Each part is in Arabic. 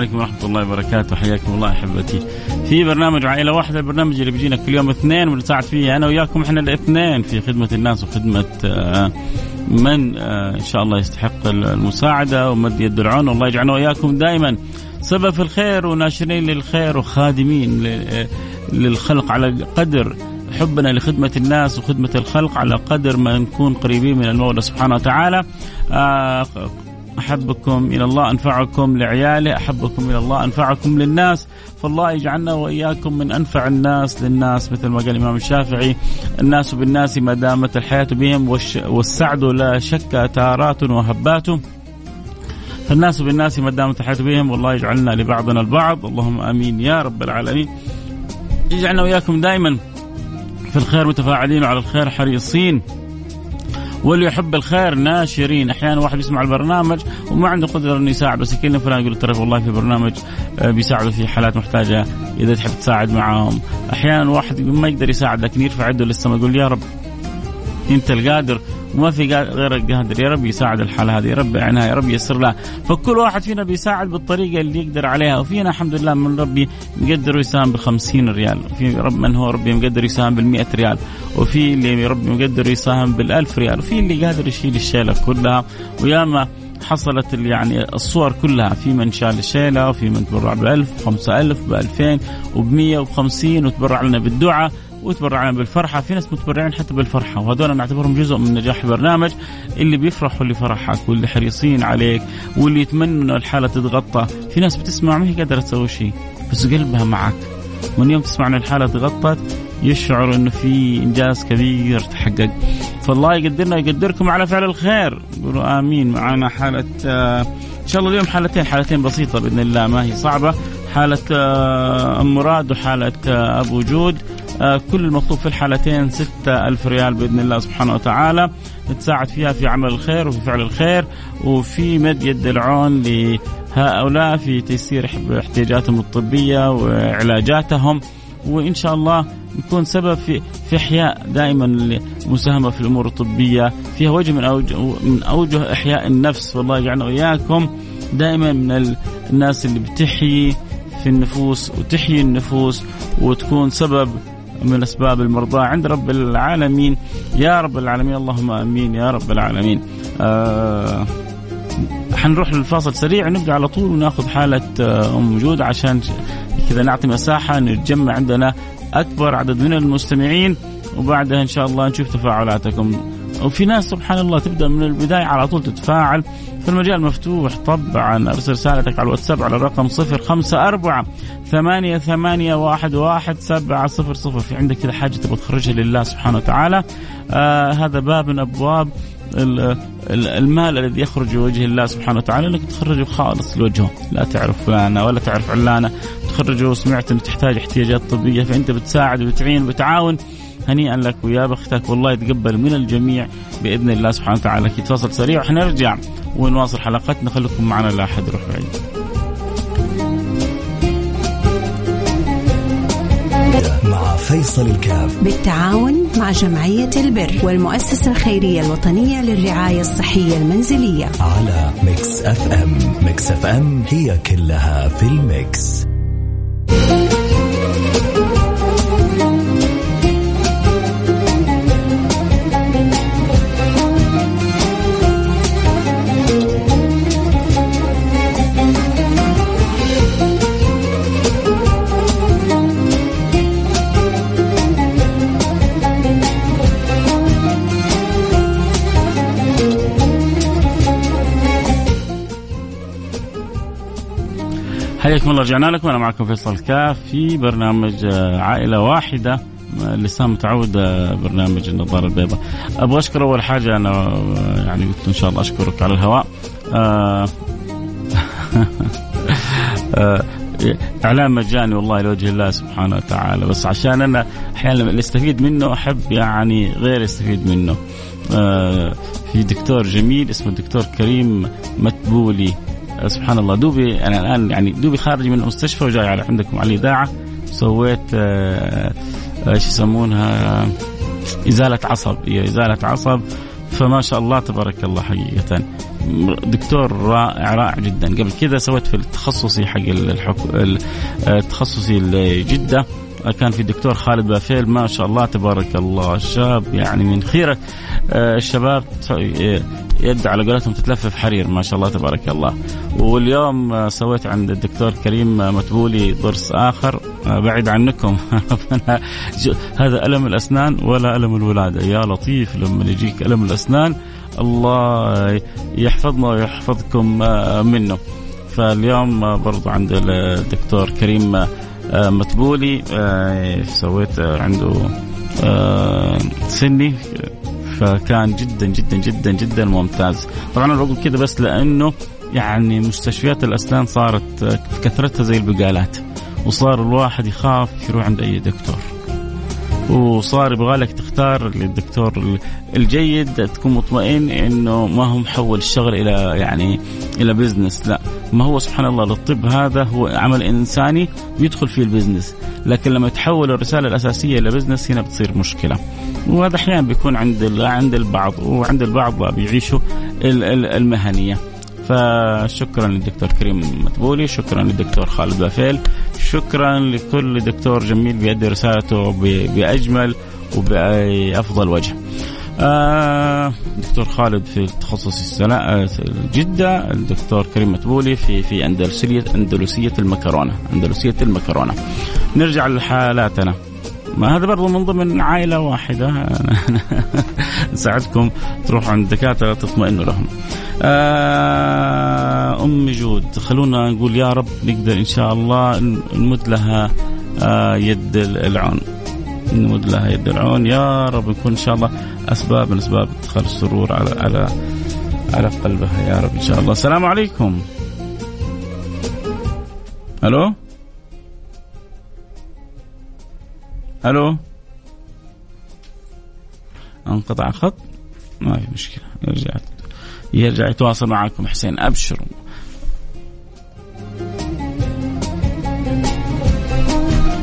عليكم ورحمة الله وبركاته. حياكم الله أحبتي. في برنامج عائلة واحدة البرنامج اللي بيجينا كل يوم اثنين ونساعد فيه. أنا وياكم إحنا الاثنين في خدمة الناس وخدمة آه، من آه، إن شاء الله يستحق المساعدة ومد يد العون. والله يجعلنا وإياكم دائما. سبب في الخير وناشرين للخير وخادمين ل- للخلق على قدر حبنا لخدمة الناس وخدمة الخلق على قدر ما نكون قريبين من المولى سبحانه وتعالى. أحبكم إلى الله أنفعكم لعياله، أحبكم إلى الله أنفعكم للناس، فالله يجعلنا وإياكم من أنفع الناس للناس مثل ما قال الإمام الشافعي: الناس بالناس ما دامت الحياة بهم والسعد لا شك تارات وهبات. فالناس بالناس ما دامت الحياة بهم والله يجعلنا لبعضنا البعض، اللهم آمين يا رب العالمين. يجعلنا وإياكم دائما في الخير متفاعلين وعلى الخير حريصين. واللي يحب الخير ناشرين. أحيانا واحد يسمع البرنامج وما عنده قدرة إنه يساعد بس يكلم فلان يقول ترى والله في برنامج آه، بيساعدوا في حالات محتاجة إذا تحب تساعد معاهم. أحيانا واحد ما يقدر يساعد لكن يرفع يده للسماء يقول يا رب انت القادر وما في غيرك قادر. يا رب يساعد الحاله هذه يا رب عنها يا رب ييسر لها. فكل واحد فينا بيساعد بالطريقة اللي يقدر عليها. وفينا الحمد لله من ربي مقدر يساهم ب 50 ريال. في رب من هو ربي مقدر يساهم بال 100 ريال. وفي اللي ربي مقدر يساهم بال 1000 ريال. وفي اللي قادر يشيل الشيلة كلها. وياما حصلت يعني الصور كلها. في من شال الشيلة وفي من تبرع ب 1000 5000 ب 2000 وب 100 وب 50 وتبرع لنا بالدعاء. وتبرعنا بالفرحة. في ناس متبرعين حتى بالفرحة وهذول نعتبرهم جزء من نجاح البرنامج اللي بيفرحوا لفرحك واللي حريصين عليك واللي يتمنوا إنه الحالة تتغطى. في ناس بتسمع ما هي قادرة تسوي شيء بس قلبها معك. من يوم تسمع ان الحالة تغطت يشعر إنه في إنجاز كبير تحقق. فالله يقدرنا يقدركم على فعل الخير. قولوا آمين. معنا حالة آه إن شاء الله اليوم حالتين حالتين بسيطة بإذن الله ما هي صعبة. حالة آه أم مراد وحالة آه أبو جود. كل المطلوب في الحالتين ستة ألف ريال بإذن الله سبحانه وتعالى. نتساعد فيها في عمل الخير وفي فعل الخير وفي مد يد العون لهؤلاء في تيسير احتياجاتهم الطبية وعلاجاتهم. وإن شاء الله نكون سبب في في إحياء دائما المساهمه في الأمور الطبية فيها وجه من اوجه من أوجه إحياء النفس. والله يجعلنا وإياكم دائما من ال- الناس اللي بتحيي في النفوس وتحيي النفوس وتكون سبب من أسباب المرضى عند رب العالمين. يا رب العالمين اللهم آمين يا رب العالمين. آه حنروح للفاصل سريع ونبدا على طول وناخذ حالة آه، أم وجود عشان كذا نعطي مساحة نتجمع عندنا أكبر عدد من المستمعين وبعدها إن شاء الله نشوف تفاعلاتكم. وفي ناس سبحان الله تبدأ من البداية على طول تتفاعل. فالمجال مفتوح طبعا. أرسل رسالتك على الواتساب على الرقم 054 ثمانية ثمانية واحد واحد سبعة صفر صفر. في عندك كذا حاجة تبغى تخرجها لله سبحانه وتعالى؟ آه هذا باب من أبواب ال- ال- المال الذي يخرج لوجه الله سبحانه وتعالى. إنك تخرجه خالص لوجهه، لا تعرف فلانة ولا تعرف علانة، تخرجه وسمعت إنه تحتاج احتياجات طبية. فأنت بتساعد وبتعين وبتعاون. هنيئا لك ويا بختك. والله يتقبل من الجميع بإذن الله سبحانه وتعالى. كي فاصل سريع وحنرجع ونواصل حلقتنا. خليكم معنا لا أحد يروح بعيد. مع فيصل الكاف. بالتعاون مع جمعية البر والمؤسسة الخيرية الوطنية للرعاية الصحية المنزلية. على Mix FM. Mix FM هي كلها في ال mix. حياكم الله رجعنا لكم. أنا معكم فيصل كاف في برنامج آه، عائلة واحدة. لسان متعود آه، برنامج النظارة البيضاء. أبغى أشكر أول حاجة أنا آه، يعني قلت إن شاء الله أشكرك على الهواء. إعلان مجاني والله لوجه الله سبحانه وتعالى. بس عشان أنا أحيانا اللي استفيد منه أحب يعني غير يستفيد منه. في دكتور جميل اسمه الدكتور كريم متبولي. سبحان الله. دوبي أنا الآن يعني دوبي خارج من المستشفى وجاي على عندكم على الإذاعة. سويت آه، إيش يسمونها؟ إزالة عصب. إزالة عصب. فما شاء الله تبارك الله حقيقة. دكتور رائع رائع جدا. قبل كذا سويت في التخصصي حق الحك... التخصصي جده كان في الدكتور خالد بافيل. ما شاء الله تبارك الله. شاب يعني من خيرة. آه، الشباب يد على قولتهم تتلفف حرير. ما شاء الله تبارك الله. واليوم آه، سويت عند الدكتور كريم متبولي ضرس آخر. آه، بعيد عنكم. هذا ألم الأسنان ولا ألم الولادة؟ يا لطيف لما يجيك ألم الأسنان. الله يحفظنا ويحفظكم منه. فاليوم برضو عند الدكتور كريم متبولي سويت عنده سني فكان جدا جدا جدا جدا ممتاز. طبعا أنا بقول كذا بس لأنه يعني مستشفيات الأسنان صارت كثرتها زي البقالات وصار الواحد يخاف يروح عند أي دكتور. وصار يبغى لك تختار الدكتور الجيد تكون مطمئن إنه ما هو محول الشغل إلى يعني إلى business لا. ما هو سبحان الله للطب هذا هو عمل إنساني ويدخل فيه ال business. لكن لما يتحول الرسالة الأساسية إلى business هنا بتصير مشكلة. وهذا أحيانا بيكون عند عند البعض وعند البعض بيعيشوا المهنية. فشكرا للدكتور كريم متبولي شكرا للدكتور خالد بافيل شكرا لكل دكتور جميل بيأدي رسالته بأجمل وبأفضل وجه. آه دكتور خالد في تخصص جدة الدكتور كريم متبولي في في أندلسية أندلسية المكرونة أندلسية المكرونة. نرجع لحالاتنا. ما هذا برضو من ضمن عائلة واحدة. نساعدكم تروحوا عند الدكاترة تطمئنوا لهم. آه أم جود خلونا نقول يا رب نقدر إن شاء الله نمد لها آه يد العون. نمد لها يد العون. يا رب نكون إن شاء الله أسباب من أسباب إدخال السرور على على على قلبها. يا رب إن شاء الله. السلام عليكم. ألو؟ ألو؟ انقطع الخط ما في مشكلة. يرجع يرجع يتواصل معكم حسين. أبشروا.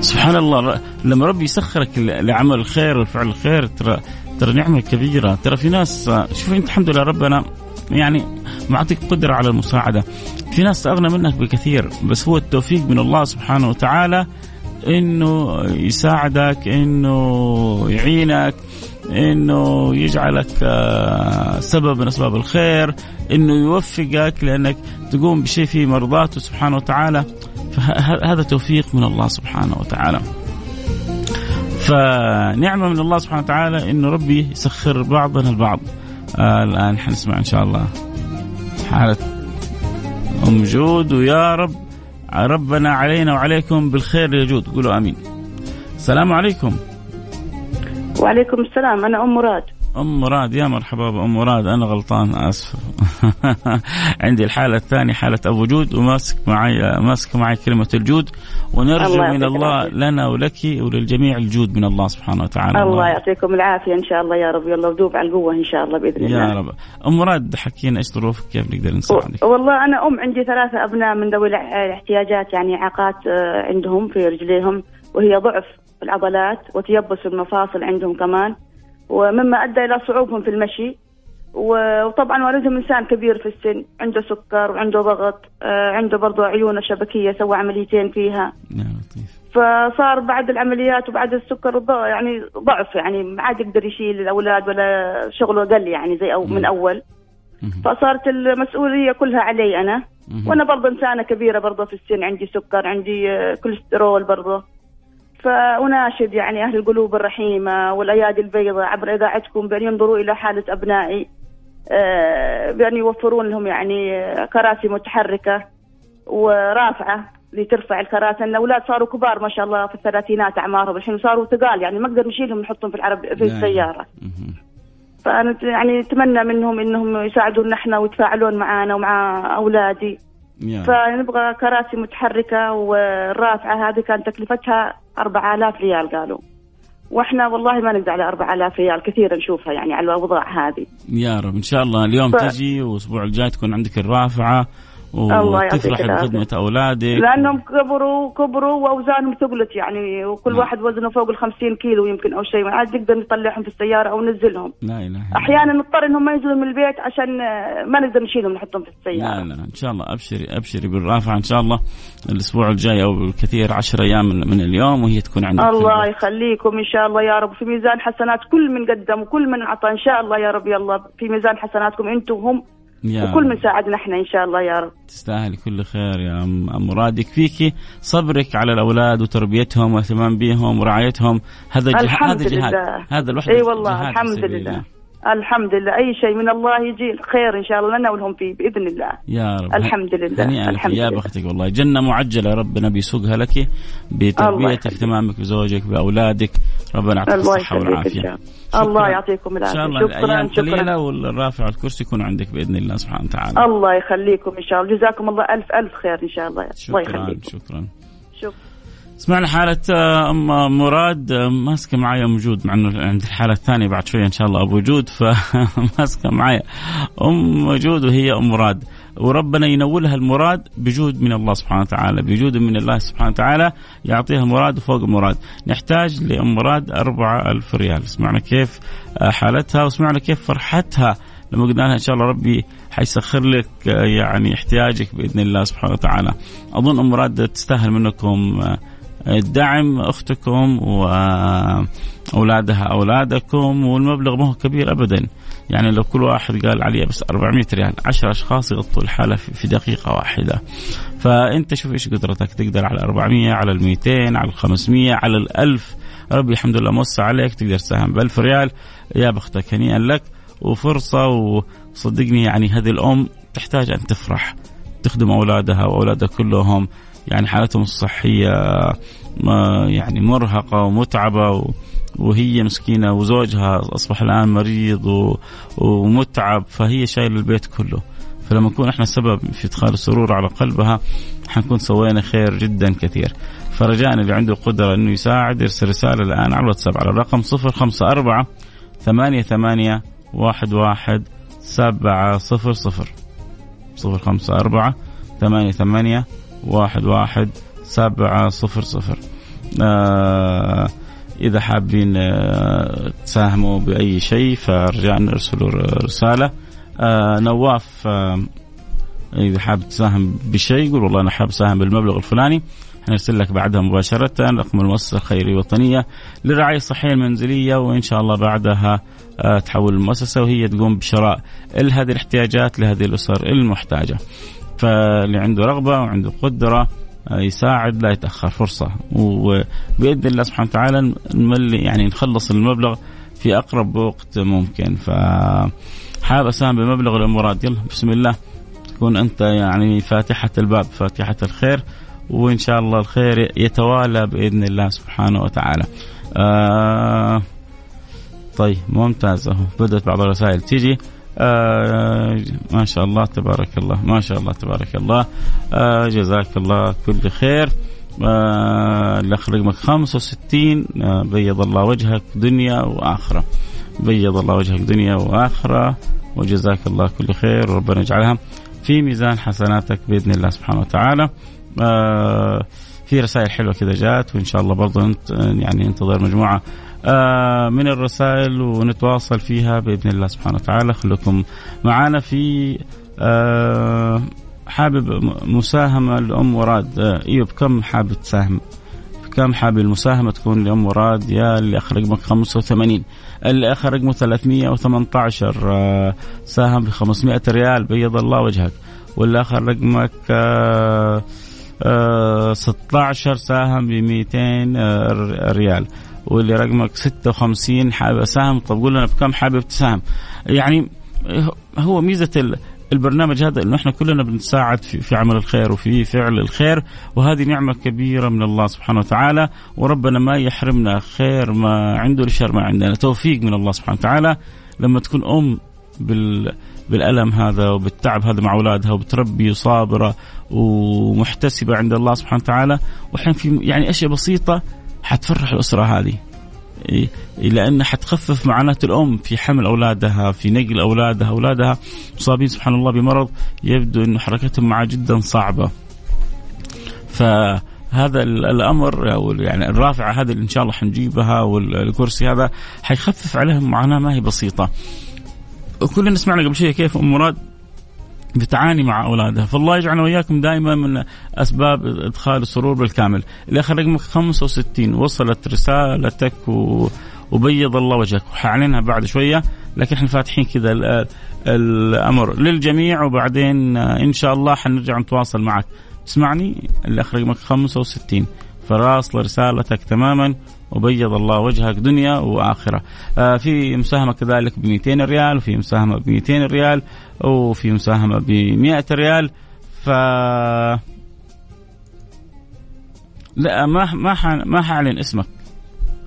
سبحان الله. لما ربي يسخرك لعمل الخير وفعل الخير ترى ترى نعمة كبيرة. ترى في ناس شوف أنت الحمد لله ربنا يعني معطيك قدرة على المساعدة. في ناس أغنى منك بكثير بس هو التوفيق من الله سبحانه وتعالى إنه يساعدك إنه يعينك إنه يجعلك آه، سبب من أسباب الخير إنه يوفقك لأنك تقوم بشيء فيه مرضاته سبحانه وتعالى. فهذا توفيق من الله سبحانه وتعالى. فنعمة من الله سبحانه وتعالى إنه ربي يسخر بعضنا البعض. آه الآن حنسمع إن شاء الله حالة أم جود ويا رب ربنا علينا وعليكم بالخير يجود قولوا آمين. السلام عليكم. وعليكم السلام أنا أم مراد. أم مراد يا مرحبا بام مراد أنا غلطان آسف. عندي الحالة الثانية حالة أبو جود وماسك معي ماسك معي كلمة الجود ونرجو الله من الله العافية. لنا ولك وللجميع الجود من الله سبحانه وتعالى. الله, الله. يعطيكم العافية إن شاء الله يا رب. يلا ودوب على القوة إن شاء الله بإذن الله. يا رب. أم مراد حكينا إيش ظروفك كيف نقدر نساعدك؟ والله أنا أم عندي ثلاثة أبناء من ذوي الاحتياجات يعني اعاقات آه، عندهم في رجليهم وهي ضعف العضلات وتيبس المفاصل عندهم كمان. ومما أدى إلى صعوبهم في المشي. وطبعا والدهم إنسان كبير في السن عنده سكر وعنده ضغط آه، عنده برضه عيونة شبكية سوى عمليتين فيها. لطيف. فصار بعد العمليات وبعد السكر يعني ضعف يعني ما عاد يقدر يشيل الأولاد ولا شغله قل يعني زي أو من أول. فصارت المسؤولية كلها علي أنا. وأنا برضه إنسانة كبيرة برضه في السن عندي سكر عندي آه، كوليسترول برضه فأناشد يعني أهل القلوب الرحيمة والأيادي البيضاء عبر إذاعتكم بأن ينظروا إلى حالة أبنائي آه، بأن يوفرون لهم يعني كراسي متحركة ورافعة لترفع الكراسي. لأن الأولاد صاروا كبار ما شاء الله في الثلاثينات أعمارهم. الحين صاروا ثقال يعني ما نقدر نشيلهم نحطهم في العرب في مهم. فأنا يعني أتمنى منهم إنهم يساعدونا إحنا ويتفاعلون معنا ومع أولادي. يا. رب. فنبغى كراسي متحركة والرافعة هذه كان تكلفتها 4000 ريال قالوا. وإحنا والله ما نقدر على 4000 ريال كثير نشوفها يعني على الأوضاع هذه. يا رب إن شاء الله اليوم ف- تجي والأسبوع الجاي تكون عندك الرافعة. وتفرح. بخدمة أولادك. لأنهم كبروا كبروا وأوزانهم ثقلت يعني وكل نعم. واحد وزنه فوق ال 50 كيلو يمكن أو شيء. ما عاد نقدر نطلعهم في السيارة أو ننزلهم. لا إله. أحيانا نضطر إنهم ما ينزلوا من البيت عشان آه، ما نقدر نشيلهم نحطهم في السيارة. لا لا إن شاء الله أبشري أبشري بالرافعة إن شاء الله. الأسبوع الجاي أو بالكثير 10 أيام من, اليوم وهي تكون عندك الله. يخليكم إن شاء الله يا رب. في ميزان حسنات كل من قدم وكل من اعطى إن شاء الله يا رب يلا. في ميزان حسناتكم. أنتم وهم يا وكل. من ساعدنا إحنا إن شاء الله يا رب تستاهلي كل خير يا ام مراد يكفيكي صبرك على الأولاد وتربيتهم واهتمام بهم ورعايتهم هذا جه... الحمد هذا جهاد. هذا الوحدة إي والله الحمد لله. الحمد لله أي شيء من الله يجي الخير إن شاء الله لنا ولهم فيه بإذن الله. يا رب. الحمد لله. هنيئا لك الحمد يا. بختك والله. جنة معجلة ربنا بيسوقها لك الله يخليك. اهتمامك بزوجك بأولادك. ربنا يعطيك الله إن والعافية. شاء الله. الله يعطيكم إن شاء العافيه الله شكرا الأيام شكرا. قليلة والرافع الكرسي يكون عندك بإذن الله سبحانه وتعالى. الله يخليكم إن شاء الله. جزاكم الله ألف ألف خير إن شاء الله. الله شكرا يخليكم. شكرا. شكرا. سمعنا حالة آه، أم مراد آه، ماسكة معي أم وجود مع أنه عند الحالة الثانية بعد شوية إن شاء الله أبو وجود فماسكة معي أم وجود وهي أم مراد. وربنا ينولها المراد بجود من الله سبحانه وتعالى بجود من الله سبحانه وتعالى يعطيها مراد وفوق المراد نحتاج لأم مراد أربعة ألف ريال. سمعنا كيف آه، حالتها وسمعنا كيف فرحتها. لما قلنا لها إن شاء الله ربي حيسخر لك يعني احتياجك بإذن الله سبحانه وتعالى. أظن أم مراد تستاهل منكم الدعم أختكم وأولادها أولادكم والمبلغ ما هو كبير ابدا. يعني لو كل واحد قال علي بس 400 ريال 10 أشخاص يغطوا الحالة في دقيقة واحدة. فأنت شوف إيش قدرتك تقدر على 400 على ال 200 على ال 500 على ال 1000 ربي الحمد لله موسع عليك تقدر تساهم ب 1000 ريال. يا بختك هنيئا لك وفرصة وصدقني يعني هذه الأم تحتاج أن تفرح تخدم أولادها وأولادها كلهم. يعني حالتهم الصحية ما يعني مرهقة ومتعبة وهي مسكينة وزوجها أصبح الآن مريض ومتعب فهي شايلة البيت كله. فلما نكون إحنا سبب في إدخال السرور على قلبها حنكون سوينا خير جدا كثير. فرجاء اللي عنده قدره إنه يساعد يرسل رسالة الآن على الواتساب على الرقم 054 ثمانية ثمانية واحد واحد سبعة صفر صفر. صفر خمسة أربعة ثمانية ثمانية واحد واحد سبعة صفر صفر. آه إذا حابين آه تساهموا بأي شيء فرجاء ارسلوا رسالة. آه نواف آه إذا حاب تساهم بشيء قول والله أنا حاب أساهم بالمبلغ الفلاني. حنرسل لك بعدها مباشرة. رقم المؤسسة الخيرية الوطنية للرعاية الصحية المنزلية وإن شاء الله بعدها آه، تحول المؤسسة وهي تقوم بشراء هذه الاحتياجات لهذه الأسر المحتاجة. فاللي عنده رغبة وعنده قدرة آه، يساعد لا يتأخر فرصة. وبإذن الله سبحانه وتعالى نملي يعني نخلص المبلغ في أقرب وقت ممكن. فحاب أساهم بمبلغ المراد يلا بسم الله. تكون أنت يعني فاتحة الباب فاتحة الخير. وإن شاء الله الخير يتوالى بإذن الله سبحانه وتعالى. آه طيب ممتاز. بدأت بعض الرسائل. تيجي. آه ما شاء الله تبارك الله ما شاء الله تبارك الله. آه جزاك الله كل خير. آه الأخ رقمك 65 آه بيض الله وجهك دنيا وآخرة. بيض الله وجهك دنيا وآخرة وجزاك الله كل خير وربنا يجعلها في ميزان حسناتك بإذن الله سبحانه وتعالى. آه في رسائل حلوة كذا جات وإن شاء الله انت يعني انتظر مجموعة. آه من الرسائل ونتواصل فيها بإذن الله سبحانه وتعالى. خليكم معنا في آه حابب مساهمه لام مراد آه إيوب كم حابب تساهم؟ كم حابب المساهمة تكون لأم مراد يا اللي أخر رقمك 85 اللي أخر رقمه 318 آه ساهم ب 500 ريال بيض الله وجهك. واللي أخر رقمك 16 ساهم ب 200 آه ريال. واللي رقمك 56 حابب اساهم طب قول لنا بكم حابب تساهم؟ يعني هو ميزة البرنامج هذا إنه إحنا كلنا بنساعد في, في عمل الخير وفي فعل الخير وهذه نعمة كبيرة من الله سبحانه وتعالى وربنا ما يحرمنا خير ما عنده لشر ما عندنا. توفيق من الله سبحانه وتعالى. لما تكون أم بال بالألم هذا وبالتعب هذا مع أولادها وبتربي صابره ومحتسبة عند الله سبحانه وتعالى. وحين في يعني أشياء بسيطة حتفرح الأسرة هذه. لأنها حتخفف معاناة الأم في حمل أولادها في نقل أولادها. أولادها مصابين سبحان الله بمرض يبدو أنه حركتهم معه جدا صعبة. فهذا الأمر أو يعني الرافعة هذه اللي إن شاء الله حنجيبها والكرسي هذا حيخفف عليهم معاناة ما هي بسيطة. كلنا سمعنا قبل شوية كيف أم مراد بتعاني مع أولادها. فالله يجعلنا وإياكم دائما من أسباب إدخال السرور بالكامل. الآخر رقمك 65 وصلت رسالتك و... وبيض الله وجهك. وحاعلنها بعد شوية لكن إحنا فاتحين كذا الأمر. للجميع وبعدين إن شاء الله حنرجع نتواصل معك. اسمعني الاخ رقمك 65 فراسل رسالتك تماما. وبيض الله وجهك دنيا وآخرة. آه في مساهمة كذلك ب 200 ريال وفي مساهمة ب 200 ريال وفي مساهمة ب 100 ريال. ف لا ما ما ما حاعلن اسمك.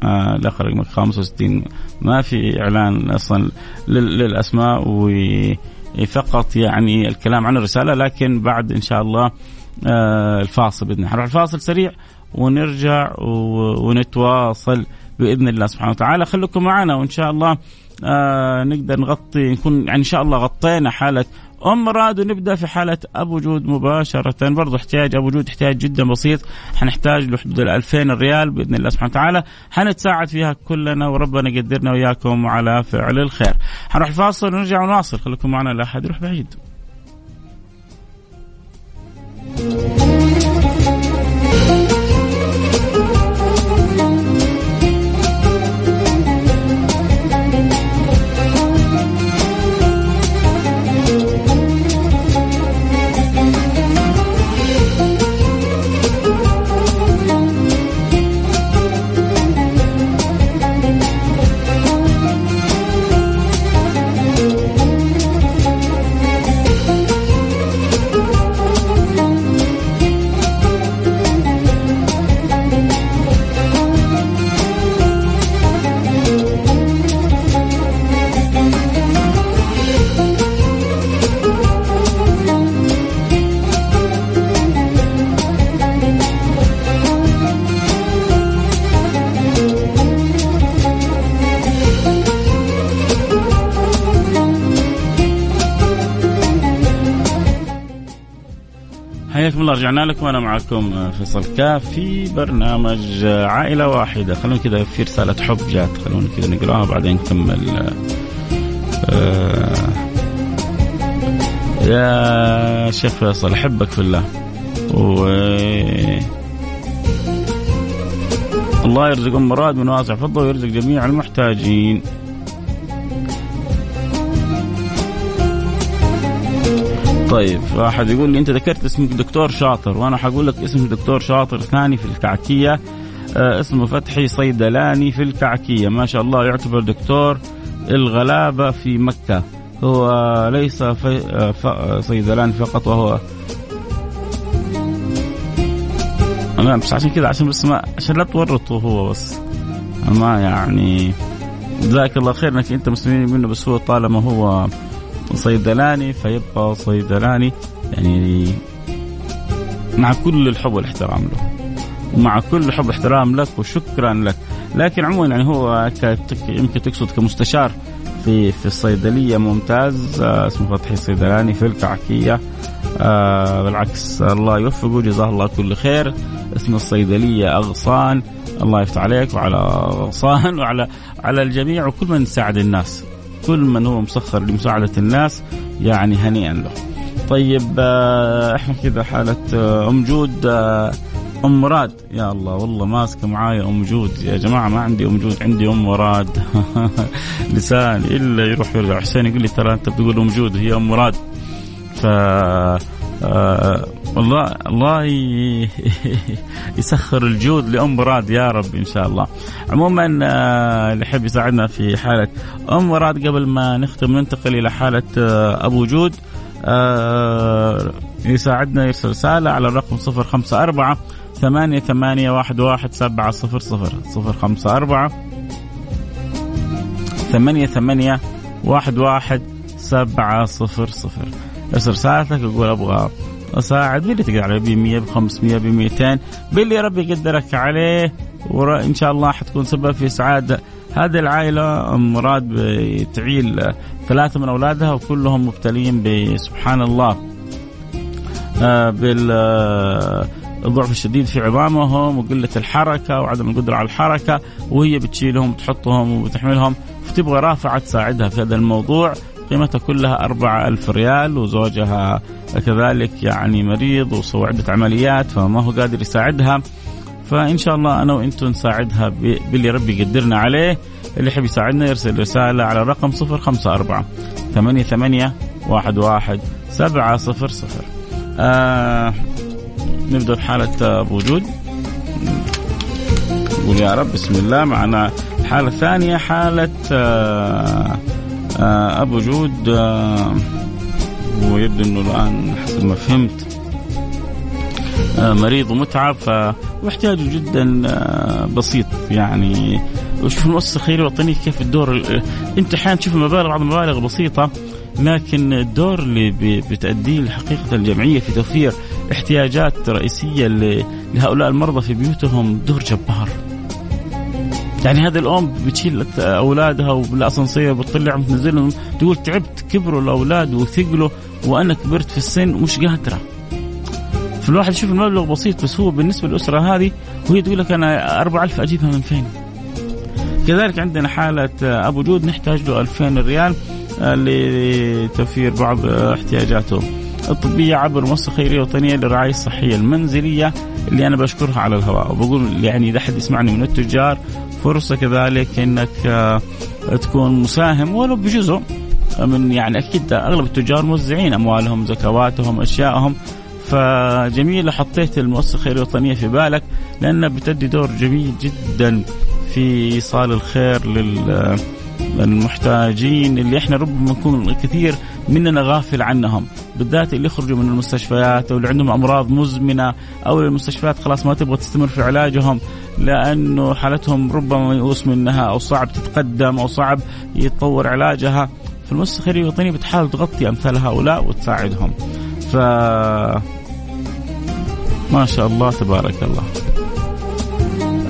آه الآخر رقمك 65 ما في إعلان أصلا للأسماء وفقط يعني الكلام عن الرسالة لكن بعد إن شاء الله آه الفاصل بإذن الله. الفاصل سريع. ونرجع ونتواصل بإذن الله سبحانه وتعالى. خليكم معنا وإن شاء الله آه نقدر نغطي نكون يعني إن شاء الله غطينا حالة أم مراد ونبدأ في حالة أبو جود مباشرة. برضو احتياج أبو جود احتياج جدا بسيط. حنحتاج لحدود ال 2000 ريال بإذن الله سبحانه وتعالى. حنتساعد فيها كلنا وربنا يقدرنا وياكم على فعل الخير. حنروح الفاصل ونرجع ونواصل. خليكم معنا لا أحد يروح بعيد. حياكم الله رجعنا لكم وأنا معكم فيصل كاف في برنامج عائلة واحدة. خلونا كذا في رسالة حب جات خلونا كذا نقراها بعدين نكمل آه يا شيخ فيصل أحبك في الله. و الله يرزق ام مراد من واسع فضله ويرزق جميع المحتاجين. طيب واحد يقول لي أنت ذكرت اسم دكتور شاطر وأنا حقول لك اسم دكتور شاطر ثاني في الكعكية. آه اسمه فتحي صيدلاني في الكعكية. ما شاء الله يعتبر دكتور الغلابة في مكة. هو ليس في آه صيدلاني فقط وهو أنا بس عشان كذا عشان بس ما عشان لا تورطوا هو بس. ما يعني جزاك الله خير إنك أنت مسلمين منه بس هو طالما هو صيدلاني فيبقى صيدلاني. يعني مع كل الحب والاحترام له. ومع كل الحب والاحترام لك وشكرا لك. لكن عموما يعني هو يمكن تقصد كمستشار في في الصيدلية ممتاز. آه اسمه فتحي الصيدلاني في الكعكية. آه بالعكس الله يوفقه. جزاه الله كل خير. اسم الصيدلية أغصان. الله يفتح عليك وعلى أغصان وعلى على الجميع وكل من يساعد الناس. كل من هو مسخر لمساعدة الناس يعني هنيئا له. طيب آه، إحنا كذا حالة آه، أم جود آه، أم مراد. يا الله والله ماسكة معايا أم جود. يا جماعة ما عندي أم جود عندي أم مراد. لساني إلا يروح يرجع. حسين يقول لي ترى أنت بتقول أم جود هي أم مراد. ف الله الله يسخر الجود لأم مراد يا رب إن شاء الله. عموما آه، اللي يحب يساعدنا في حالة أم مراد قبل ما نختم ننتقل إلى حالة آه، أبو جود آه يساعدنا يرسل رسالة على الرقم 054 ثمانية ثمانية واحد واحد سبعة صفر صفر صفر خمسة أربعة ثمانية ثمانية واحد واحد سبعة صفر صفر ارسل رسالتك يقول أبغى أساعد باللي تقدر عليه ب 100 ب 500 ب 200 باللي ربي يقدرك عليه وإن شاء الله حتكون سبب في إسعاد هذه العائلة مراد بتعيل ثلاثة من أولادها وكلهم مبتلين بسبحان الله. آه، بالضعف الشديد في عظامهم وقلة الحركة وعدم القدرة على الحركة وهي بتشيلهم وتحطهم وبتحملهم. فتبغى رافعة تساعدها في هذا الموضوع. قيمتها كلها أربعة ألف ريال وزوجها كذلك يعني مريض عدة عمليات فما هو قادر يساعدها. فإن شاء الله أنا وأنتم نساعدها باللي ربي يقدرنا عليه. اللي يحب يساعدنا يرسل رسالة على الرقم صفر خمسة أربعة ثمانية ثمانية واحد واحد سبعة صفر صفر. آه نبدأ بحالة أبو وجود نقول يا رب بسم الله معنا الحالة الثانية حالة آه آه أبو جود آه ويبدو أنه الآن حسب ما فهمت آه مريض ومتعب واحتياجه جدا بسيط. يعني وشوف المؤسسة الخيرية الوطنيه كيف الدور أنت أحيانا تشوف المبالغ بعض المبالغ بسيطة لكن الدور اللي بتأديه حقيقة الجمعية في توفير احتياجات رئيسية لهؤلاء المرضى في بيوتهم دور جبار. يعني هذه الأم بتشيل أولادها وبالاسانسير بتطلعهم تنزلهم تقول تعبت كبروا الأولاد وثقلوا وأنا كبرت في السن ومش قادرة. فالواحد يشوف المبلغ بسيط بس هو بالنسبة للأسرة هذه وهي تقول لك أنا 4000 أجيبها من فين؟ كذلك عندنا حالة أبو جود نحتاج له 2000 ريال آه، لتوفير بعض احتياجاته. الطبية عبر مؤسسه خيرية وطنية للرعايه الصحيه المنزلية اللي أنا بشكرها على الهواء. وبقول يعني إذا أحد يسمعني من التجار فرصة كذلك إنك آه، تكون مساهم ولو بجزء من يعني أكيد أغلب التجار موزعين أموالهم زكواتهم اشيائهم فجميل حطيت المؤسسة الخيريه الوطنية في بالك لأنها بتدي دور جميل جدا في إيصال الخير لل المحتاجين اللي إحنا ربما نكون الكثير مننا غافل عنهم بالذات اللي يخرجوا من المستشفيات أو اللي عندهم أمراض مزمنة أو المستشفيات خلاص ما تبغى تستمر في علاجهم لأنه حالتهم ربما ميؤوس منها أو صعب تتقدم أو صعب يتطور علاجها. فالمؤسسه الخيريه الوطنيه بتحاول تغطي أمثال هؤلاء وتساعدهم. ف ما شاء الله تبارك الله.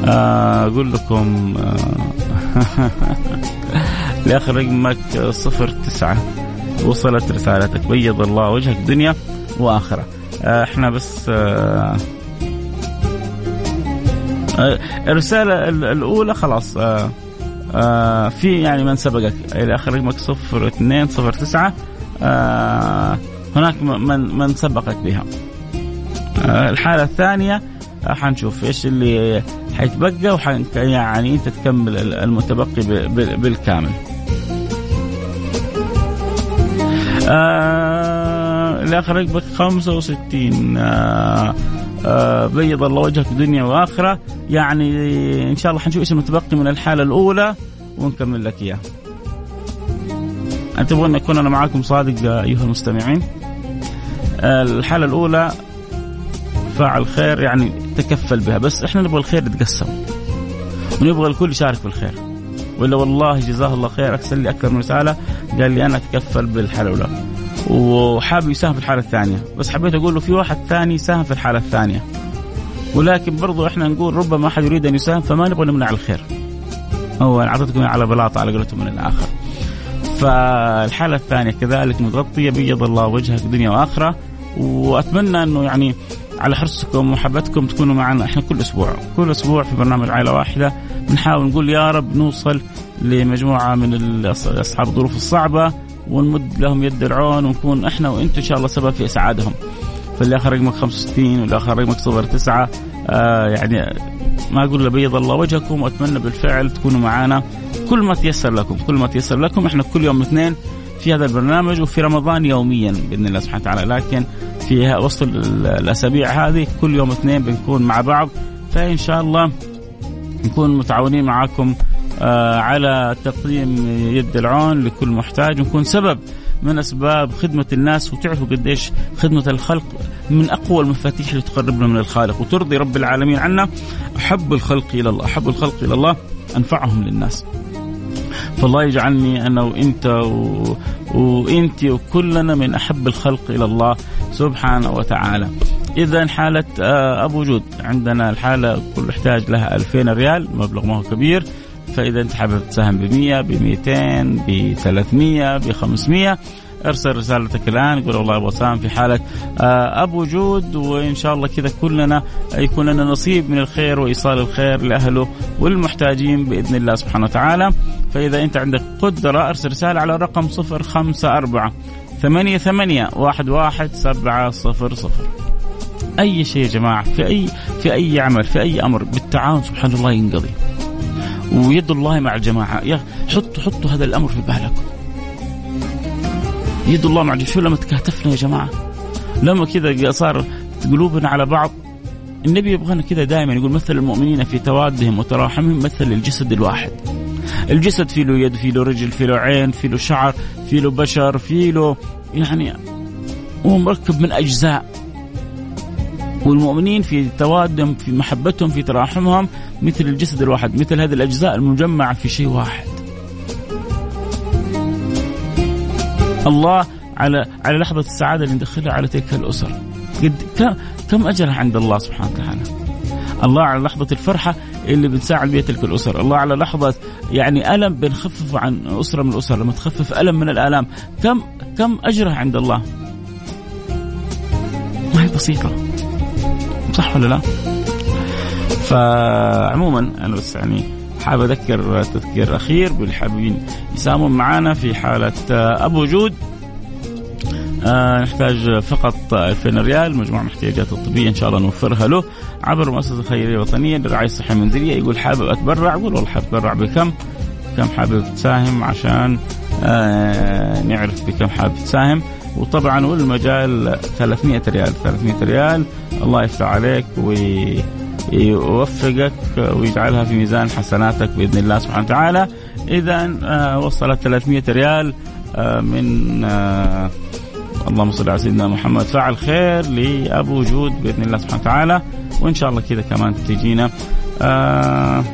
آه، أقول لكم آه، لآخر رقمك صفر تسعة. وصلت رسالتك. بيض الله وجهك دنيا وآخرة. آه، إحنا بس الرسالة الأولى خلاص في يعني من سبقك. إلى آخر رقمك صفر اثنين صفر تسعة. هناك من من سبقك بها. الحالة الثانية حنشوف إيش اللي حيتبقى وحن يعني انت تكمل المتبقي بالكامل. آه الآخر رقبك 65 آه آه بيض الله وجهك دنيا وآخرة. يعني إن شاء الله حنشوف إيش المتبقي من الحالة الأولى ونكمل لك إياه. تبغون اكون أنا معاكم صادق أيها المستمعين؟ آه الحالة الأولى فاعل خير يعني تكفل بها. بس إحنا نبغى الخير يتقسم. ونبغى الكل يشارك في الخير. ولا والله جزاه الله خير ارسل لي أكثر من رسالة. قال لي أنا أتكفل بالحالة الأولى. وحابب يساهم في الحالة الثانية. بس حبيت أقول له في واحد ثاني يساهم في الحالة الثانية. ولكن برضو إحنا نقول ربما أحد يريد أن يساهم فما نبغى نمنع الخير. هو أعطيتكم على بلاطه على قولتهم من الآخر. فالحالة الثانية كذلك متغطية بيض الله وجهك دنيا وآخرة. وأتمنى أنه يعني على حرصكم ومحبتكم تكونوا معنا إحنا كل أسبوع. كل أسبوع في برنامج عائلة واحدة. بنحاول نقول يا رب نوصل لمجموعة من أصحاب الظروف الصعبة ونمد لهم يد العون ونكون إحنا وأنتم إن شاء الله سبب في إسعادهم. فاللي اخر رقمك 65 واللي اخر رقمك 09 آه يعني ما أقول لبيض الله وجهكم وأتمنى بالفعل تكونوا معنا كل ما تيسر لكم كل ما تيسر لكم إحنا كل يوم اثنين في هذا البرنامج وفي رمضان يوميا بإذن الله سبحانه وتعالى. لكن في وسط الأسابيع هذه كل يوم اثنين بنكون مع بعض. فإن شاء الله نكون متعاونين معاكم آه على تقديم يد العون لكل محتاج. ونكون سبب من أسباب خدمة الناس وتعرفوا قديش خدمة الخلق من أقوى المفاتيح اللي تقربنا من الخالق. وترضي رب العالمين عنا أحب الخلق إلى الله أحب الخلق إلى الله أنفعهم للناس. فالله يجعلني أنا وإنت و... وانت وكلنا من أحب الخلق إلى الله سبحانه وتعالى. إذا حالة آه، أبو جود. عندنا الحالة كل يحتاج لها 2000 ريال مبلغ ما هو كبير. فإذا أنت حابب تساهم ب 100 ب 200 ب 300 ب 500 ارسل رسالتك الآن قول والله أبغى أساهم في حاله آه، أبو جود وإن شاء الله كذا كلنا يكون لنا نصيب من الخير وإيصال الخير لأهله والمحتاجين بإذن الله سبحانه وتعالى. فإذا أنت عندك قدرة أرسل رسالة على رقم 054 ثمانية ثمانية واحد واحد سبعة صفر صفر. أي شيء يا جماعة في أي في أي عمل في أي أمر بالتعاون سبحان الله ينقضي. ويد الله مع الجماعة. يا حطوا حطوا هذا الأمر في بالكم. يد الله مع شو لما تكاتفنا يا جماعة. لما كذا صار قلوبنا على بعض النبي يبغانا كذا دائما يقول مثل المؤمنين في توادهم وتراحمهم مثل الجسد الواحد. الجسد في له يد في له رجل في له عين في له شعر في له بشر في له يعني هو مركب من أجزاء. والمؤمنين في توادهم في محبتهم في تراحمهم مثل الجسد الواحد مثل هذه الأجزاء المجمعة في شيء واحد. الله على على لحظة السعادة اللي ندخلها على تلك الأسر. قد كم كم أجرها عند الله سبحانه وتعالى؟ الله على لحظة الفرحة اللي بنساعد بها تلك الأسر. الله على لحظة يعني ألم بنخفف عن أسرة من الأسر. لما تخفف ألم من الآلام كم كم أجرها عند الله؟ ما هي بسيطة. صح ولا لا؟ فعموما أنا بس يعني حابب أذكر تذكير أخير بالحابين يساهمون معنا في حالة أبو جود. آه نحتاج فقط 2000 ريال مجموعة الاحتياجات الطبية إن شاء الله نوفرها له. عبر مؤسسة خيرية وطنية للرعاية الصحية المنزلية يقول حابب أتبرع؟ أقول والله حابب أتبرع بكم؟ كم حابب تساهم؟ عشان آه نعرف بكم حابب تساهم. وطبعا والمجال 300 ريال 300 ريال. الله يفتح عليك ويوفقك ويجعلها في ميزان حسناتك بإذن الله سبحانه وتعالى. إذا آه وصلت 300 ريال آه من آه اللهم صل على سيدنا محمد. فعل خير لأبو وجود بإذن الله سبحانه وتعالى. وإن شاء الله كذا كمان تجينا. آه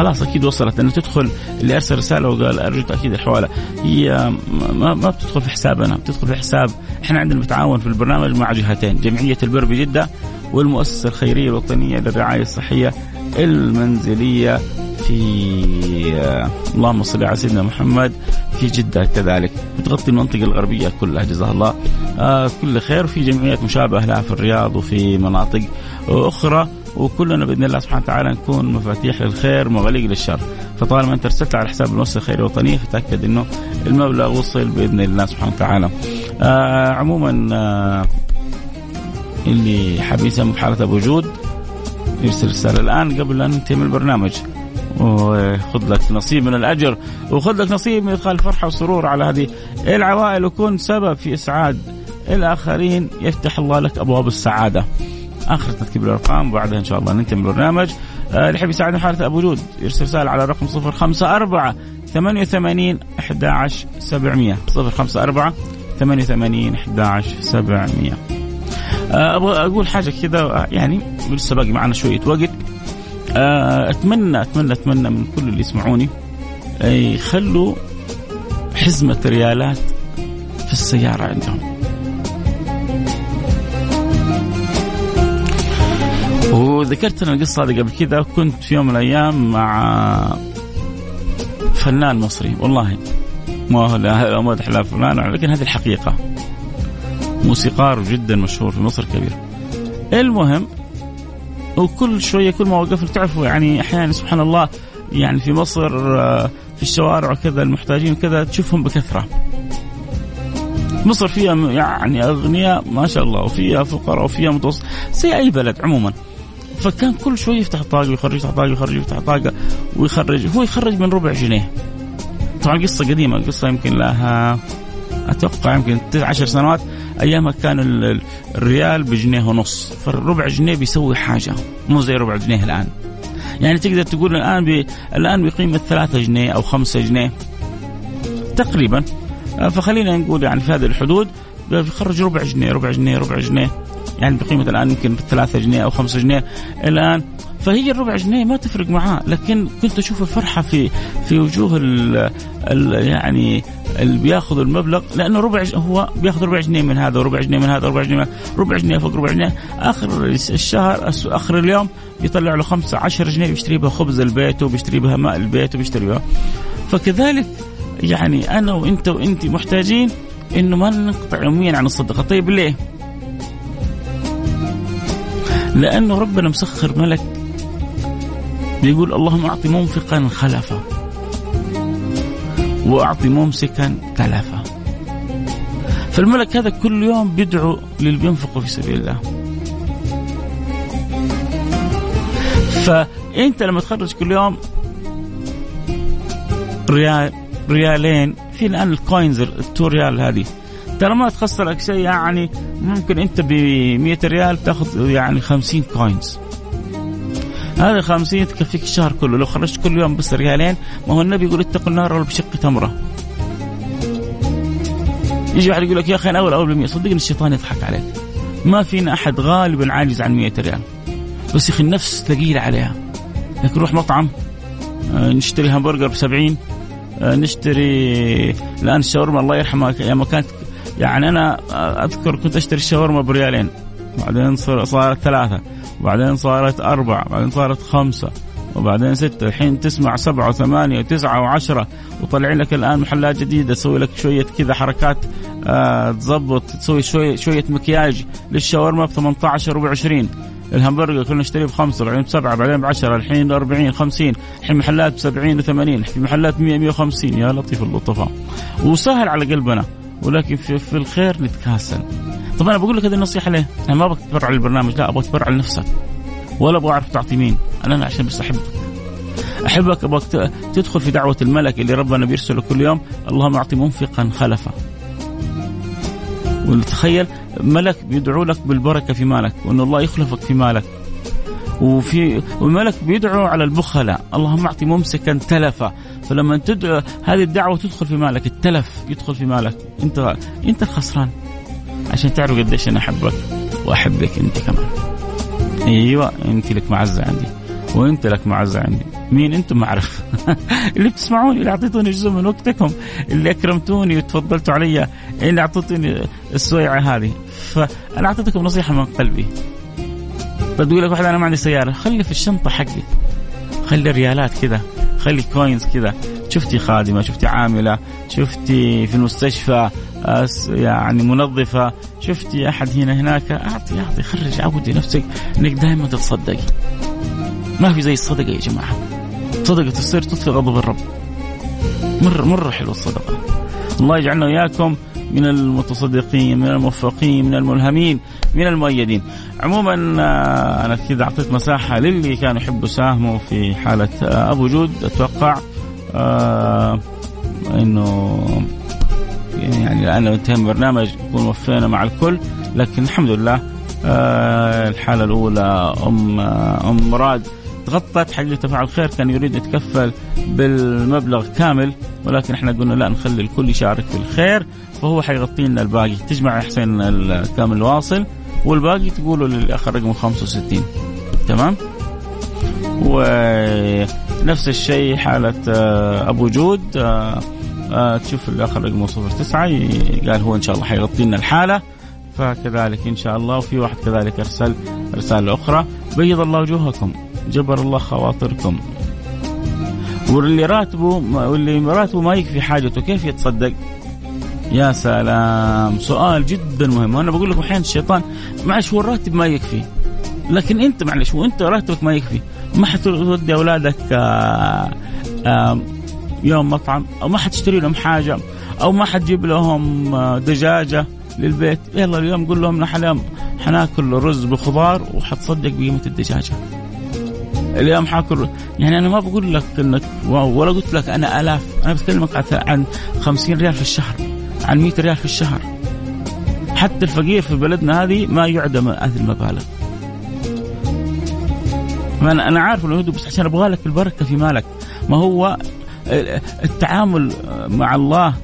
خلاص أكيد وصلت. انه تدخل اللي ارسل رسالة وقال ارجو تاكيد الحوالة. هي ما, ما بتدخل في حسابنا بتدخل في حساب. إحنا عندنا بنتعاون في البرنامج مع جهتين جمعية البر بجدة والمؤسسة الخيرية الوطنية للرعاية الصحية المنزلية في اللهم صل على سيدنا محمد. في جدة كذلك. بتغطي المنطقة الغربية كلها جزاها الله. آه كل خير. في جمعيات مشابهة لها في الرياض وفي مناطق أخرى. وكلنا بإذن الله سبحانه وتعالى نكون مفاتيح للخير مغاليق للشر فطالما أنت ارسلت على حساب المؤسسه الخيريه الوطنيه فتأكد إنه المبلغ وصل بإذن الله سبحانه وتعالى. آه عموما آه اللي حاب يساهم بحاله وجود يرسل رسالة الآن قبل أن ننتهي من البرنامج. وخذ لك نصيب من الأجر وخذ لك نصيب من إدخال الفرحه والسرور على هذه العوائل وكن سبب في إسعاد الآخرين يفتح الله لك أبواب السعادة. آخر ترتيب الارقام وبعدها إن شاء الله ننتهي من البرنامج. آه، اللي يحب يساعدنا حاله أبو جود يرسل رسالة على رقم 054 88 11 700 054 88 11 700 أبغى أقول حاجة كذا يعني لسه باقي معنا شوية وقت. آه، أتمنى أتمنى أتمنى من كل اللي يسمعوني يخلوا حزمة ريالات في السيارة عندهم. وذكرت أنا القصة هذه قبل كذا كنت في يوم من الأيام مع فنان مصري والله ما هو مدح لا فلان لكن هذه الحقيقة. موسيقار جدا مشهور في مصر كبير. المهم وكل شوية كل ما وقفت تعرفوا يعني أحيانا سبحان الله يعني في مصر في الشوارع وكذا المحتاجين وكذا تشوفهم بكثرة. مصر فيها يعني أغنياء ما شاء الله وفيها فقراء وفيها متوسط زي أي بلد عموما. فكان كل شوي يفتح طاقة ويخرج يفتح طاقة ويخرج يفتح طاقة ويخرج. هو يخرج من ربع جنيه. طبعا قصة قديمة القصة يمكن لها أتوقع يمكن عشر سنوات. أيامها كان الريال بجنيه ونص. فالربع جنيه بيسوي حاجة. مو زي ربع جنيه الآن. يعني تقدر تقول الآن بي الآن بقيمه ثلاثة جنيه أو خمسة جنيه تقريبا. فخلينا نقول يعني في هذه الحدود بيخرج ربع جنيه ربع جنيه ربع جنيه. يعني بقيمة الآن يمكن 3 جنيه أو 5 جنيه الآن. فهي الربع جنيه ما تفرق معاه لكن كنت أشوف الفرحة في في وجوه ال ال يعني اللي بياخذ المبلغ لأنه ربع هو بياخذ ربع جنيه من هذا وربع جنيه من هذا وربع جنيه من ربع جنيه فوق ربع جنيه. آخر الشهر آخر اليوم بيطلع له خمسة عشر جنيه بيشتري بها خبز البيت وبيشتري بها ماء البيت وبيشتري بها. فكذلك يعني أنا وأنت وانت محتاجين إنه ما ننقطع يوميا عن الصدقة. طيب ليه؟ لأنه ربنا مسخر ملك. بيقول اللهم أعطي منفقا خلفا وأعطي ممسكا تلفا فالملك هذا كل يوم بيدعو للي بينفقوا في سبيل الله. فأنت لما تخرج كل يوم ريال ريالين في الآن ال coins ال two ريال هذه. ترى ما تخسر لك شيء يعني ممكن انت ب 100 ريال تاخذ يعني 50 coins هذا 50 تكفيك الشهر كله. لو خرجت كل يوم بس ريالين ما هو النبي يقول اتقوا النار ولو بشق تمرة. يجي واحد يقول لك يا أخي أنا أول أول ب 100 صدقني الشيطان يضحك عليك. ما فينا أحد غالبا عاجز عن 100 ريال. بس يا أخي النفس ثقيلة عليها. لكن نروح مطعم. آه، نشتري همبرجر ب 70 آه، نشتري الآن الشاورما الله يرحمها لما كانت يعني أنا أذكر كنت أشتري الشاورما بريالين بعدين صارت ثلاثة وبعدين صارت أربعة بعدين صارت خمسة وبعدين ستة الحين تسمع سبعة وثمانية وتسعة وعشرة وطلعين لك الآن محلات جديدة تسوي لك شوية كذا حركات آه تظبط تسوي شوية شوية مكياج للشاورما ب 18 و 20 الهمبرجر كنا نشتريه بخمسة بعدين بسبعة بعدين بعشرة الحين 40 50 الحين محلات ب 70 و80 في محلات 100 150 يا لطيف اللطفاء. وسهل على قلبنا. ولكن في, في الخير نتكاسل. طب أنا بقول لك هذه النصيحة ليه؟ أنا ما أبغى تتبرع للبرنامج لا أبغى تتبرع لنفسك. ولا أبغى أعرف تعطي مين. أنا, عشان بس أحبك. أحبك أبغاك تدخل في دعوة الملك اللي ربنا بيرسله كل يوم. اللهم أعطي منفقا خلفا. وتخيل ملك بيدعو لك بالبركة في مالك وأن الله يخلفك في مالك. وفي والملك بيدعو على البخلاء. اللهم أعطي ممسكا تلفا. فلما تدعو هذه الدعوة تدخل في مالك التلف يدخل في مالك. انت انت الخسران. عشان تعرف قديش أنا أحبك وأحبك أنت كمان. أيوه أنت لك معزة عندي. وأنت لك معزة عندي. مين؟ أنتم ما اعرف اللي بتسمعوني اللي أعطيتوني جزء من وقتكم اللي أكرمتوني وتفضلتوا علي اللي اعطيتوني السويعة هذه. فأنا أعطيتكم نصيحة من قلبي. فتقول لك واحد أنا ما عندي سيارة. خلي في الشنطة حقك خلي ريالات كذا خلي كوينز كذا. شفتي خادمة شفتي عاملة شفتي في المستشفى يعني منظفة. شفتي أحد هنا هناك؟ اعطي أعطي خرج عودي نفسك إنك دائما تتصدقي. ما في زي الصدقة يا جماعة. صدقة السر تطفي غضب الرب. مره مرة حلوة الصدقة. الله يجعلنا وإياكم من المتصدقين من الموفقين من الملهمين من المؤيدين. عموما آه، أنا كذا أعطيت مساحة للي كانوا يحبوا يساهموا في حالة آه، أبو جود. أتوقع آه إنه يعني الان لو انتهى البرنامج نكون وفينا مع الكل. لكن الحمد لله الحالة الأولى أم آه أم مراد تغطت حقيقه فعل الخير كان يريد يتكفل بالمبلغ كامل ولكن إحنا قلنا لا نخلي الكل يشارك في الخير فهو حيغطي لنا الباقي. تجمع يا حسين الكامل الواصل والباقي تقولوا للاخ رقم 65 تمام؟ ونفس الشيء حالة آه، أبو جود آه، آه، تشوف الآخر رقمه 09 قال هو إن شاء الله حيغطي لنا الحالة. فكذلك إن شاء الله وفي واحد كذلك أرسل رسالة أخرى. بيض الله وجوهكم. جبر الله خواطركم. واللي راتبه واللي راتبه ما يكفي حاجته كيف يتصدق؟ يا سلام. سؤال جدا مهم. وأنا بقول لكم أحيانا الشيطان معلش هو الراتب ما يكفي. لكن أنت معلش وانت راتبك ما يكفي. ما حتودي أولادك آه، يوم مطعم أو ما حتشتري لهم حاجة أو ما حتجيب لهم آه، دجاجة للبيت. يلا اليوم قول لهم نحن حناكل رز بخضار وحتصدق بقيمة الدجاجة. اليوم حاكل يعني أنا ما بقول لك إنك ولا قلت لك أنا آلاف. أنا بتكلمك عن 50 ريال في الشهر عن 100 ريال في الشهر. حتى الفقير في بلدنا هذه ما يعدم هذه المبالغ. أنا أنا عارف إنه بس عشان أبغى لك البركة في مالك. ما هو التعامل مع الله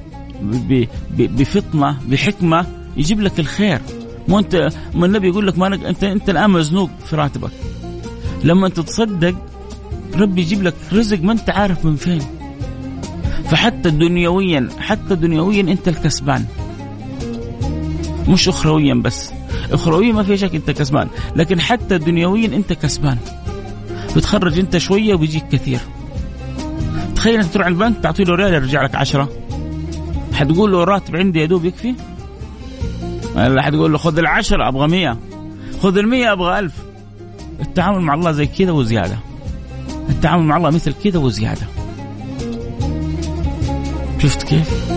بفطنه بحكمة يجيب لك الخير. مو أنت ما النبي يقول لك ما أنت أنت الآن مزنوق في راتبك. لما انت تصدق ربي يجيب لك رزق ما انت عارف من فين. فحتى دنيويا حتى دنيويا انت الكسبان. مش اخرويا بس. اخرويا ما في شك انت كسبان لكن حتى دنيويا انت كسبان. بتخرج انت شوية وبيجيك كثير. تخيل انت تروح البنك تعطي له ريال يرجع لك عشرة. حتقول له راتب عندي يا دوب يكفي؟ ولا حتقول له خذ العشرة أبغى مية. خذ المية أبغى ألف. التعامل مع الله زي كذا وزيادة. التعامل مع الله مثل كذا وزيادة. شفت كيف؟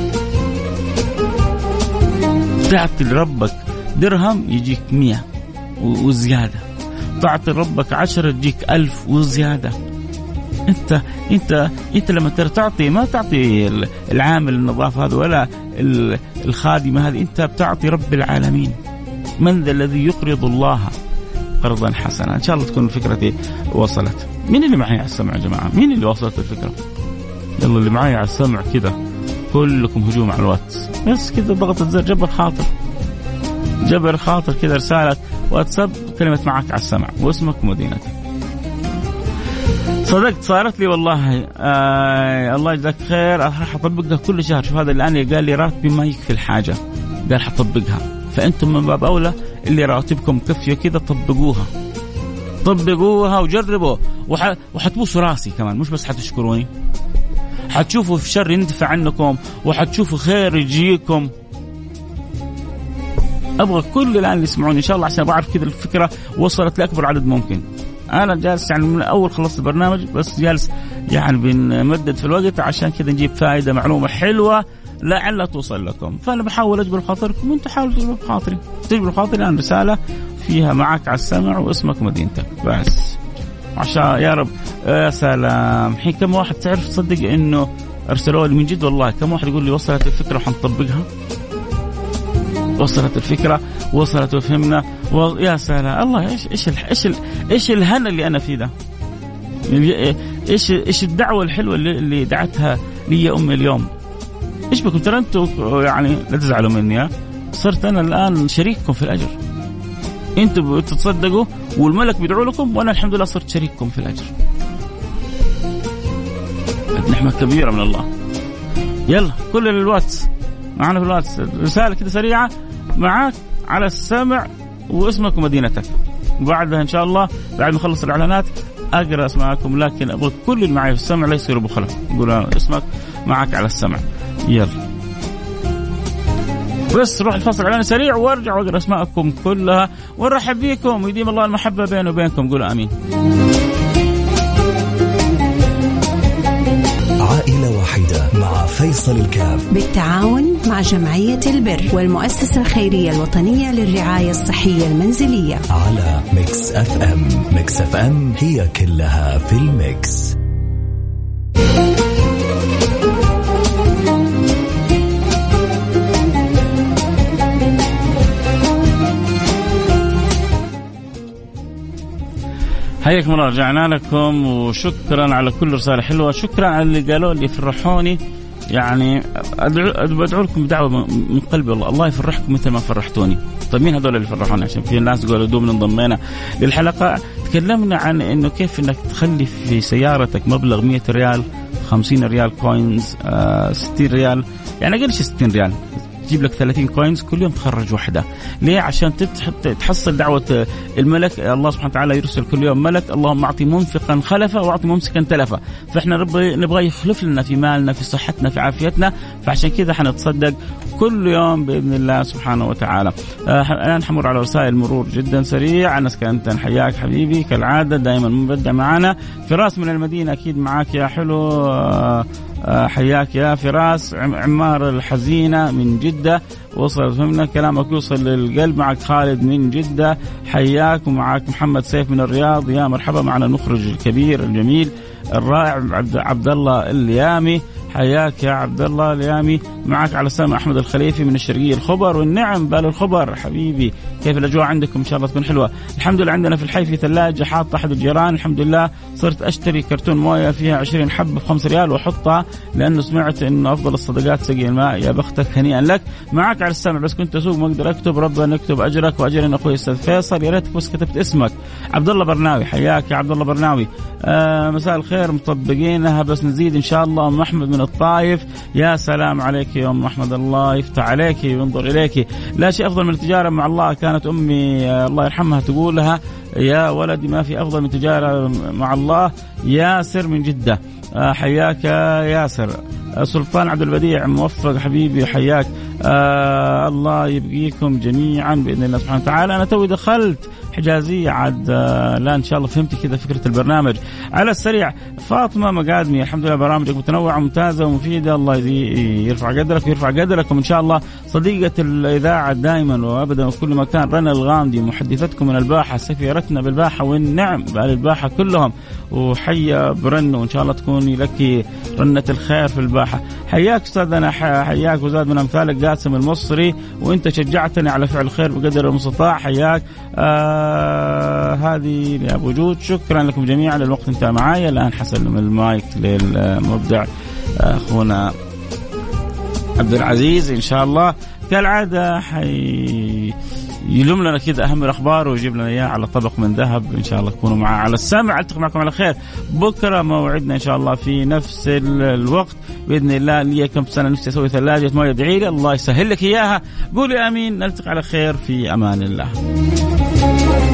تعطي لربك درهم يجيك مية وزيادة. تعطي ربك عشرة تجيك ألف وزيادة. انت انت انت لما تعطي ما تعطي العامل النظافه هذا ولا الخادمة هذه انت بتعطي رب العالمين. من ذا الذي يقرض الله قرضا حسنا. إن شاء الله تكون فكرتي وصلت. مين اللي معي على السمع يا جماعة؟ مين اللي وصلت الفكرة؟ يلا اللي معي على السمع كذا كلكم هجوم على الواتس. بس كذا ضغطة زر جبر خاطر. جبر خاطر كذا رسالة واتساب كلمة معك على السمع واسمك ومدينتك. صدقت صارت لي والله. آه الله يجزاك خير. راح أطبقها كل شهر. شوف هذا الان قال لي راتبي ما يكفي الحاجة. قال حطبقها فأنتم من باب أولى اللي راتبكم كفية كذا طبقوها. طبقوها وجربوا. وح... وحتبوسوا راسي كمان مش بس حتشكروني. حتشوفوا في شر يندفع عنكم وحتشوفوا خير يجيكم. أبغى كل الآن اللي يسمعوني إن شاء الله عشان بعرف كذا الفكرة وصلت لأكبر عدد ممكن. أنا جالس يعني من اول خلصت البرنامج بس جالس يعني بنمدد في الوقت عشان كذا نجيب فائدة معلومة حلوة. لعل توصل لكم. فأنا بحاول أجبر خاطركم وأنتم حاولوا تجبروا خاطري. تجبر خاطري الان رسالة فيها معك على السمع واسمك ومدينتك. بس. عشان يا رب. يا سلام. الحين كم واحد تعرف تصدق إنه ارسلوا لي من جد؟ والله كم واحد يقول لي وصلت الفكرة وحنطبقها وصلت الفكرة وصلت وفهمنا. و... يا سلام. الله إيش إيش إيش إيش الهنا اللي أنا فيه ده؟ إيش إيش الدعوة الحلوة اللي, اللي دعتها لي أمي اليوم؟ إيش بكم ترى أنتم يعني لا تزعلوا مني صرت أنا الآن شريككم في الأجر. أنتم بتتصدقوا والملك بيدعو لكم وأنا الحمد لله صرت شريككم في الأجر. نعمه كبيرة من الله. يلا كل الواتس معنا في الواتس. رسالة كده سريعة معاك على السمع واسمك ومدينتك. وبعدها إن شاء الله بعد ما نخلص الإعلانات أقرأ أسماءكم لكن أبغى كل اللي معي في السمع لا يصيروا بخلة يقول اسمك معك على السمع. يلا. بس روح الفاصل اعلاني سريع وارجع واقرا أسماءكم كلها. ونرحب بكم ويديم الله المحبة بيني وبينكم. قولوا آمين. عائلة واحدة مع فيصل الكاف. بالتعاون مع جمعية البر والمؤسسة الخيرية الوطنية للرعاية الصحية المنزلية. على Mix FM. Mix FM هي كلها في ال mix. حياكم الله رجعنا لكم وشكرا على كل رسالة حلوة. شكرا على اللي قالوا لي فرحوني. يعني أدعو بدعو لكم دعوه من قلبي والله. الله يفرحكم مثل ما فرحتوني. طيب مين هذول اللي فرحوني؟ عشان في ناس قالوا دوم انضمينا للحلقة تكلمنا عن إنه كيف إنك تخلي في سيارتك مبلغ 100 ريال 50 ريال coins آه 60 ريال. يعني أقل شيء 60 ريال؟ تجيب لك 30 coins كل يوم تخرج واحدة ليه؟ عشان تحصل دعوة الملك. الله سبحانه وتعالى يرسل كل يوم ملك اللهم أعطي منفقا خلفا وأعطي ممسكا تلفا فإحنا نبغى يخلف لنا في مالنا في صحتنا في عافيتنا. فعشان كذا حنتصدق كل يوم بإذن الله سبحانه وتعالى. آه، الآن حمر على رسائل مرور جدا سريع. أنس كأنت حياك حبيبي كالعادة دائما مبدع معنا. فراس من المدينة أكيد معاك يا حلو. آه، آه، حياك يا فراس. عمار الحزينة من جدة. وصل فهمنا كلامك. يوصل للقلب معك خالد من جدة. حياك. ومعك محمد سيف من الرياض. يا مرحبا. معنا المخرج الكبير الجميل الرائع عبد, عبد الله اليامي. حياك يا عبد الله اليامي. معك على السلامة أحمد الخليفي من الشرقية الخبر. والنعم بال الخبر حبيبي. كيف الأجواء عندكم؟ إن شاء الله تكون حلوة. الحمد لله عندنا في الحي في ثلاجة حاطة أحد الجيران. الحمد لله صرت أشتري كرتون موية فيها 20 حبة ب 5 ريال وأحطها لأنه سمعت إنه أفضل الصدقات سقي الماء. يا بختك هنيئا لك. معك على السمع بس كنت أسوق ما أقدر أكتب. ربنا يكتب أجرك واجر أخوي الاستاذ فيصل. يا ريتك بس كتبت اسمك. عبد الله برناوي حياك يا عبد الله برناوي. آه مساء الخير مطبقينها بس نزيد إن شاء الله. أم أحمد من الطايف. يا سلام عليك يا أم أحمد. الله يفتح عليك وينظر إليك. لا شيء أفضل من التجارة مع الله. كانت أمي آه الله يرحمها تقولها يا ولدي ما في أفضل من تجارة مع الله ياسر من جدة. آه حياك ياسر. آه سلطان عبد البديع موفق حبيبي حياك. الله يبقيكم جميعا بإذن الله سبحانه وتعالى. أنا توي دخلت حجازية عاد آه لا إن شاء الله فهمت كذا فكرة البرنامج. على السريع فاطمة مقادمي الحمد لله برامجك متنوعة وممتازة ومفيدة الله يرفع قدرك ويرفع قدركم إن شاء الله. صديقة الإذاعة دائما وابدا وفي كل مكان رنا الغامدي محدثتكم من الباحة سفيرتنا بالباحة والنعم بأهل الباحه كلهم. وحيا برن وان شاء الله تكوني لك رنة الخير في الباحة. حياك أستاذنا حياك وزاد من امثالك قاسم المصري وإنت شجعتني على فعل الخير بقدر المستطاع. حياك آه هذه لأبو جود. شكرا لكم جميعا. للوقت انتهى معايا الآن حسلم المايك للمبدع أخونا عبد العزيز إن شاء الله. كالعادة حي يلم لنا كذا أهم الأخبار ويجيب لنا اياه على طبق من ذهب. إن شاء الله تكونوا معاه على السمع ألتقي معكم على خير بكرة موعدنا إن شاء الله في نفس الوقت. بإذن الله لي كم سنة نفسي أسوي ثلاجة موية ادعي لي الله يسهل لك إياها. قولي آمين. نلتقي على خير في أمان الله.